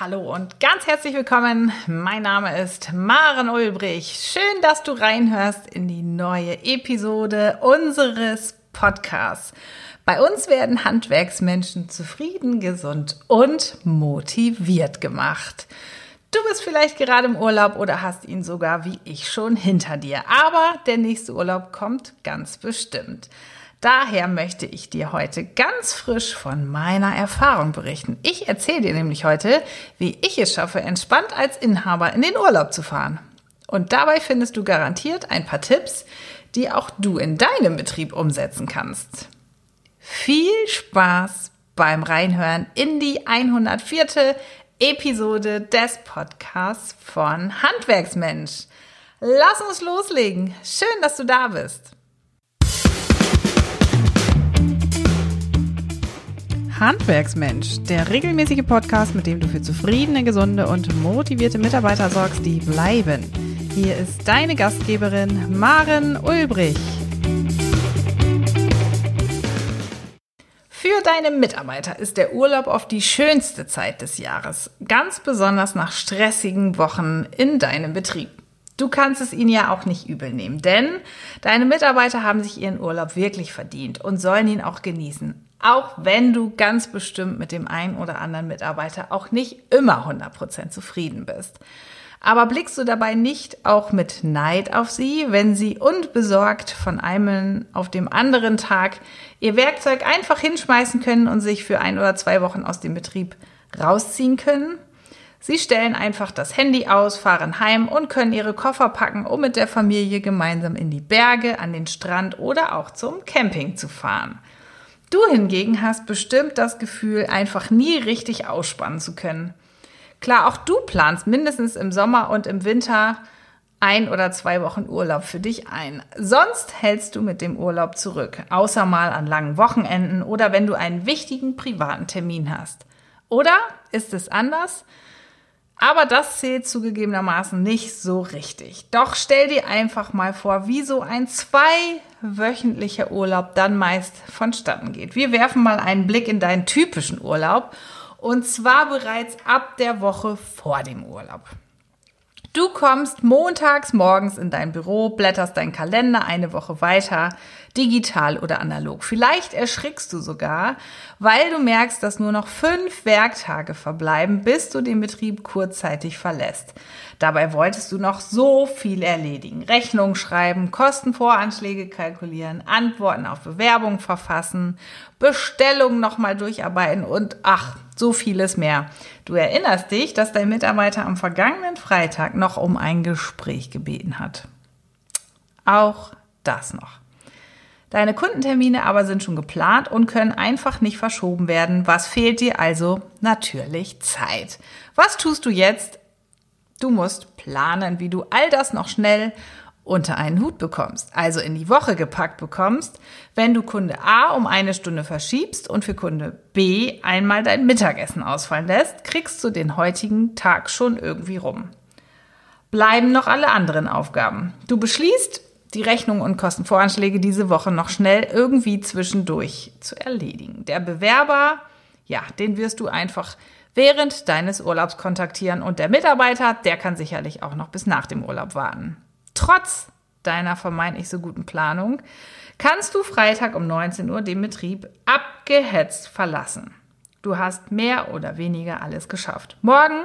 Hallo und ganz herzlich willkommen. Mein Name ist Maren Ulbrich. Schön, dass du reinhörst in die neue Episode unseres Podcasts. Bei uns werden Handwerksmenschen zufrieden, gesund und motiviert gemacht. Du bist vielleicht gerade im Urlaub oder hast ihn sogar wie ich schon hinter dir. Aber der nächste Urlaub kommt ganz bestimmt. Daher möchte ich dir heute ganz frisch von meiner Erfahrung berichten. Ich erzähle dir nämlich heute, wie ich es schaffe, entspannt als Inhaber in den Urlaub zu fahren. Und dabei findest du garantiert ein paar Tipps, die auch du in deinem Betrieb umsetzen kannst. Viel Spaß beim Reinhören in die 104. Episode des Podcasts von Handwerksmensch. Lass uns loslegen. Schön, dass du da bist. Handwerksmensch, der regelmäßige Podcast, mit dem du für zufriedene, gesunde und motivierte Mitarbeiter sorgst, die bleiben. Hier ist deine Gastgeberin Maren Ulbrich. Für deine Mitarbeiter ist der Urlaub oft die schönste Zeit des Jahres, ganz besonders nach stressigen Wochen in deinem Betrieb. Du kannst es ihnen ja auch nicht übel nehmen, denn deine Mitarbeiter haben sich ihren Urlaub wirklich verdient und sollen ihn auch genießen. Auch wenn du ganz bestimmt mit dem einen oder anderen Mitarbeiter auch nicht immer 100% zufrieden bist. Aber blickst du dabei nicht auch mit Neid auf sie, wenn sie unbesorgt von einem auf dem anderen Tag ihr Werkzeug einfach hinschmeißen können und sich für ein oder zwei Wochen aus dem Betrieb rausziehen können? Sie stellen einfach das Handy aus, fahren heim und können ihre Koffer packen, um mit der Familie gemeinsam in die Berge, an den Strand oder auch zum Camping zu fahren. Du hingegen hast bestimmt das Gefühl, einfach nie richtig ausspannen zu können. Klar, auch du planst mindestens im Sommer und im Winter ein oder zwei Wochen Urlaub für dich ein. Sonst hältst du mit dem Urlaub zurück, außer mal an langen Wochenenden oder wenn du einen wichtigen privaten Termin hast. Oder ist es anders? Aber das zählt zugegebenermaßen nicht so richtig. Doch stell dir einfach mal vor, wie so ein zweiwöchentlicher Urlaub dann meist vonstatten geht. Wir werfen mal einen Blick in deinen typischen Urlaub und zwar bereits ab der Woche vor dem Urlaub. Du kommst montags morgens in dein Büro, blätterst deinen Kalender eine Woche weiter, digital oder analog. Vielleicht erschrickst du sogar, weil du merkst, dass nur noch fünf Werktage verbleiben, bis du den Betrieb kurzzeitig verlässt. Dabei wolltest du noch so viel erledigen. Rechnungen schreiben, Kostenvoranschläge kalkulieren, Antworten auf Bewerbungen verfassen, Bestellungen nochmal durcharbeiten und ach, so vieles mehr. Du erinnerst dich, dass dein Mitarbeiter am vergangenen Freitag noch um ein Gespräch gebeten hat. Auch das noch. Deine Kundentermine aber sind schon geplant und können einfach nicht verschoben werden. Was fehlt dir also? Natürlich Zeit. Was tust du jetzt? Du musst planen, wie du all das noch schnell unter einen Hut bekommst, also in die Woche gepackt bekommst, wenn du Kunde A um eine Stunde verschiebst und für Kunde B einmal dein Mittagessen ausfallen lässt, kriegst du den heutigen Tag schon irgendwie rum. Bleiben noch alle anderen Aufgaben. Du beschließt, die Rechnung und Kostenvoranschläge diese Woche noch schnell irgendwie zwischendurch zu erledigen. Der Bewerber, ja, den wirst du einfach während deines Urlaubs kontaktieren und der Mitarbeiter, der kann sicherlich auch noch bis nach dem Urlaub warten. Trotz deiner vermeintlich so guten Planung kannst du Freitag um 19 Uhr den Betrieb abgehetzt verlassen. Du hast mehr oder weniger alles geschafft. Morgen,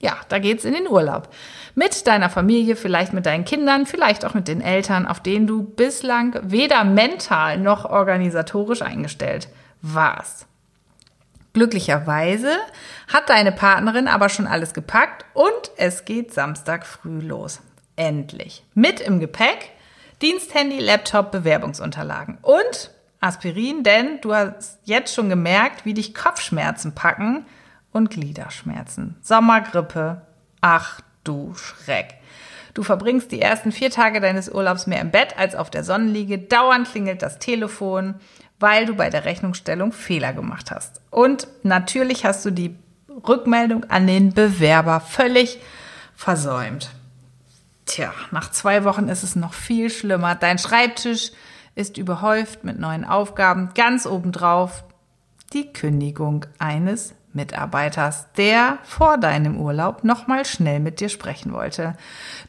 ja, da geht's in den Urlaub. Mit deiner Familie, vielleicht mit deinen Kindern, vielleicht auch mit den Eltern, auf denen du bislang weder mental noch organisatorisch eingestellt warst. Glücklicherweise hat deine Partnerin aber schon alles gepackt und es geht Samstag früh los. Endlich. Mit im Gepäck Diensthandy, Laptop, Bewerbungsunterlagen und Aspirin, denn du hast jetzt schon gemerkt, wie dich Kopfschmerzen packen und Gliederschmerzen. Sommergrippe. Ach du Schreck. Du verbringst die ersten vier Tage deines Urlaubs mehr im Bett als auf der Sonnenliege. Dauernd klingelt das Telefon, weil du bei der Rechnungsstellung Fehler gemacht hast. Und natürlich hast du die Rückmeldung an den Bewerber völlig versäumt. Tja, nach zwei Wochen ist es noch viel schlimmer. Dein Schreibtisch ist überhäuft mit neuen Aufgaben. Ganz obendrauf die Kündigung eines Mitarbeiters, der vor deinem Urlaub nochmal schnell mit dir sprechen wollte.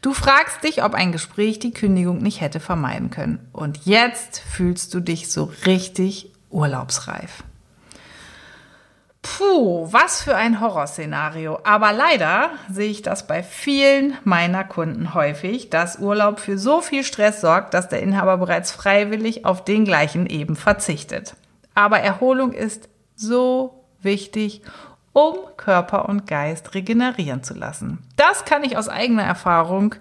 Du fragst dich, ob ein Gespräch die Kündigung nicht hätte vermeiden können. Und jetzt fühlst du dich so richtig urlaubsreif. Puh, was für ein Horrorszenario. Aber leider sehe ich das bei vielen meiner Kunden häufig, dass Urlaub für so viel Stress sorgt, dass der Inhaber bereits freiwillig auf den gleichen eben verzichtet. Aber Erholung ist so wichtig, um Körper und Geist regenerieren zu lassen. Das kann ich aus eigener Erfahrung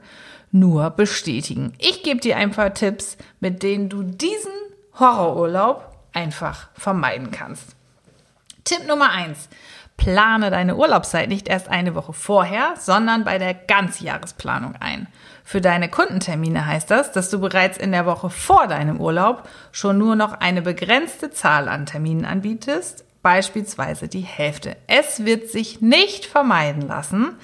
nur bestätigen. Ich gebe dir ein paar Tipps, mit denen du diesen Horrorurlaub einfach vermeiden kannst. Tipp Nummer eins: Plane deine Urlaubszeit nicht erst eine Woche vorher, sondern bei der Ganzjahresplanung ein. Für deine Kundentermine heißt das, dass du bereits in der Woche vor deinem Urlaub schon nur noch eine begrenzte Zahl an Terminen anbietest, beispielsweise die Hälfte. Es wird sich nicht vermeiden lassen,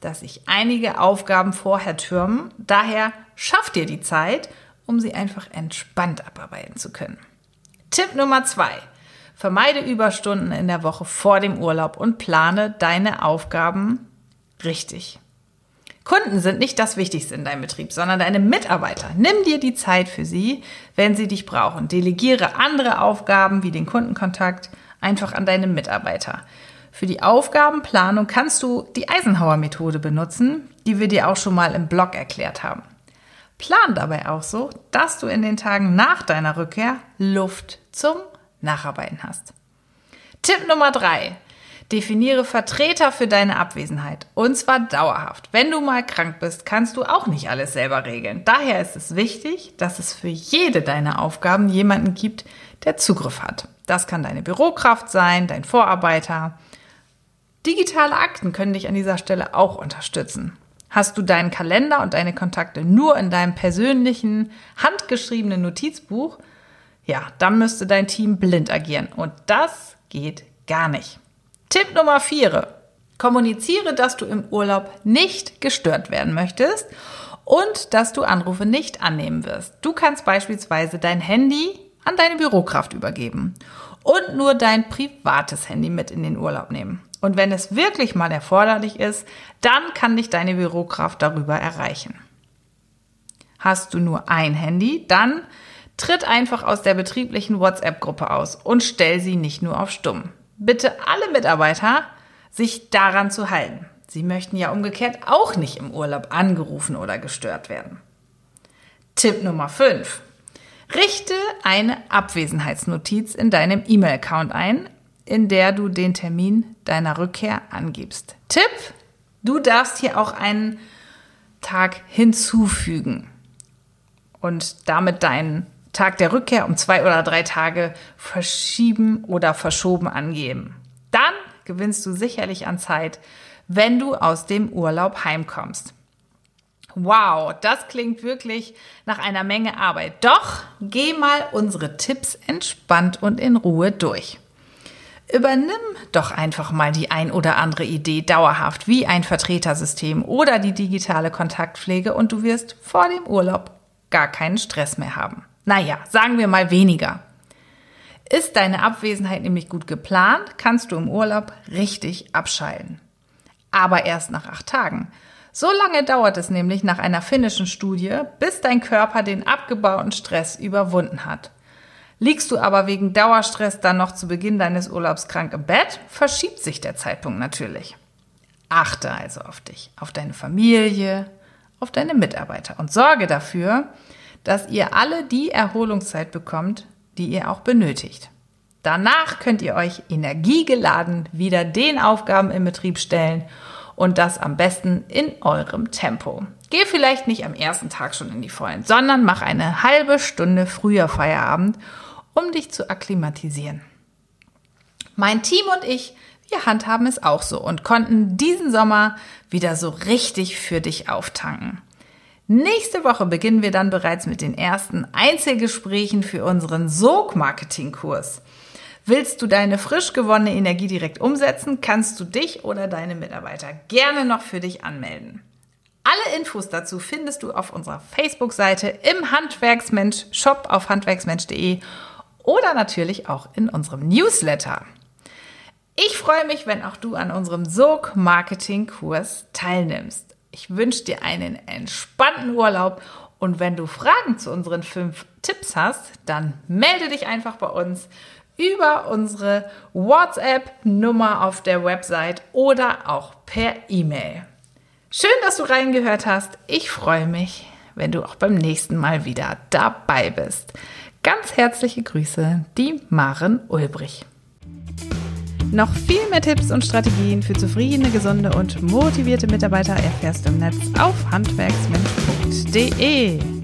dass sich einige Aufgaben vorher türmen. Daher schaff dir die Zeit, um sie einfach entspannt abarbeiten zu können. Tipp Nummer zwei. Vermeide Überstunden in der Woche vor dem Urlaub und plane deine Aufgaben richtig. Kunden sind nicht das Wichtigste in deinem Betrieb, sondern deine Mitarbeiter. Nimm dir die Zeit für sie, wenn sie dich brauchen. Delegiere andere Aufgaben wie den Kundenkontakt einfach an deine Mitarbeiter. Für die Aufgabenplanung kannst du die Eisenhower-Methode benutzen, die wir dir auch schon mal im Blog erklärt haben. Plan dabei auch so, dass du in den Tagen nach deiner Rückkehr Luft zum Nacharbeiten hast. Tipp Nummer drei. Definiere Vertreter für deine Abwesenheit. Und zwar dauerhaft. Wenn du mal krank bist, kannst du auch nicht alles selber regeln. Daher ist es wichtig, dass es für jede deiner Aufgaben jemanden gibt, der Zugriff hat. Das kann deine Bürokraft sein, dein Vorarbeiter. Digitale Akten können dich an dieser Stelle auch unterstützen. Hast du deinen Kalender und deine Kontakte nur in deinem persönlichen, handgeschriebenen Notizbuch, ja, dann müsste dein Team blind agieren. Und das geht gar nicht. Tipp Nummer vier. Kommuniziere, dass du im Urlaub nicht gestört werden möchtest und dass du Anrufe nicht annehmen wirst. Du kannst beispielsweise dein Handy an deine Bürokraft übergeben und nur dein privates Handy mit in den Urlaub nehmen. Und wenn es wirklich mal erforderlich ist, dann kann dich deine Bürokraft darüber erreichen. Hast du nur ein Handy, dann Tritt einfach aus der betrieblichen WhatsApp-Gruppe aus und stell sie nicht nur auf Stumm. Bitte alle Mitarbeiter, sich daran zu halten. Sie möchten ja umgekehrt auch nicht im Urlaub angerufen oder gestört werden. Tipp Nummer 5. Richte eine Abwesenheitsnotiz in deinem E-Mail-Account ein, in der du den Termin deiner Rückkehr angibst. Tipp, du darfst hier auch einen Tag hinzufügen und damit deinen Tag der Rückkehr um zwei oder drei Tage verschieben oder verschoben angeben. Dann gewinnst du sicherlich an Zeit, wenn du aus dem Urlaub heimkommst. Wow, das klingt wirklich nach einer Menge Arbeit. Doch geh mal unsere Tipps entspannt und in Ruhe durch. Übernimm doch einfach mal die ein oder andere Idee dauerhaft wie ein Vertretersystem oder die digitale Kontaktpflege und du wirst vor dem Urlaub gar keinen Stress mehr haben. Naja, sagen wir mal weniger. Ist deine Abwesenheit nämlich gut geplant, kannst du im Urlaub richtig abschalten. Aber erst nach acht Tagen. So lange dauert es nämlich nach einer finnischen Studie, bis dein Körper den abgebauten Stress überwunden hat. Liegst du aber wegen Dauerstress dann noch zu Beginn deines Urlaubs krank im Bett, verschiebt sich der Zeitpunkt natürlich. Achte also auf dich, auf deine Familie, auf deine Mitarbeiter und sorge dafür, dass ihr alle die Erholungszeit bekommt, die ihr auch benötigt. Danach könnt ihr euch energiegeladen wieder den Aufgaben im Betrieb stellen und das am besten in eurem Tempo. Geh vielleicht nicht am ersten Tag schon in die Vollen, sondern mach eine halbe Stunde früher Feierabend, um dich zu akklimatisieren. Mein Team und ich, wir handhaben es auch so und konnten diesen Sommer wieder so richtig für dich auftanken. Nächste Woche beginnen wir dann bereits mit den ersten Einzelgesprächen für unseren Sog-Marketing-Kurs. Willst du deine frisch gewonnene Energie direkt umsetzen, kannst du dich oder deine Mitarbeiter gerne noch für dich anmelden. Alle Infos dazu findest du auf unserer Facebook-Seite im Handwerksmensch-Shop auf handwerksmensch.de oder natürlich auch in unserem Newsletter. Ich freue mich, wenn auch du an unserem Sog-Marketing-Kurs teilnimmst. Ich wünsche dir einen entspannten Urlaub und wenn du Fragen zu unseren fünf Tipps hast, dann melde dich einfach bei uns über unsere WhatsApp-Nummer auf der Website oder auch per E-Mail. Schön, dass du reingehört hast. Ich freue mich, wenn du auch beim nächsten Mal wieder dabei bist. Ganz herzliche Grüße, die Maren Ulbrich. Noch viel mehr Tipps und Strategien für zufriedene, gesunde und motivierte Mitarbeiter erfährst du im Netz auf handwerksmensch.de.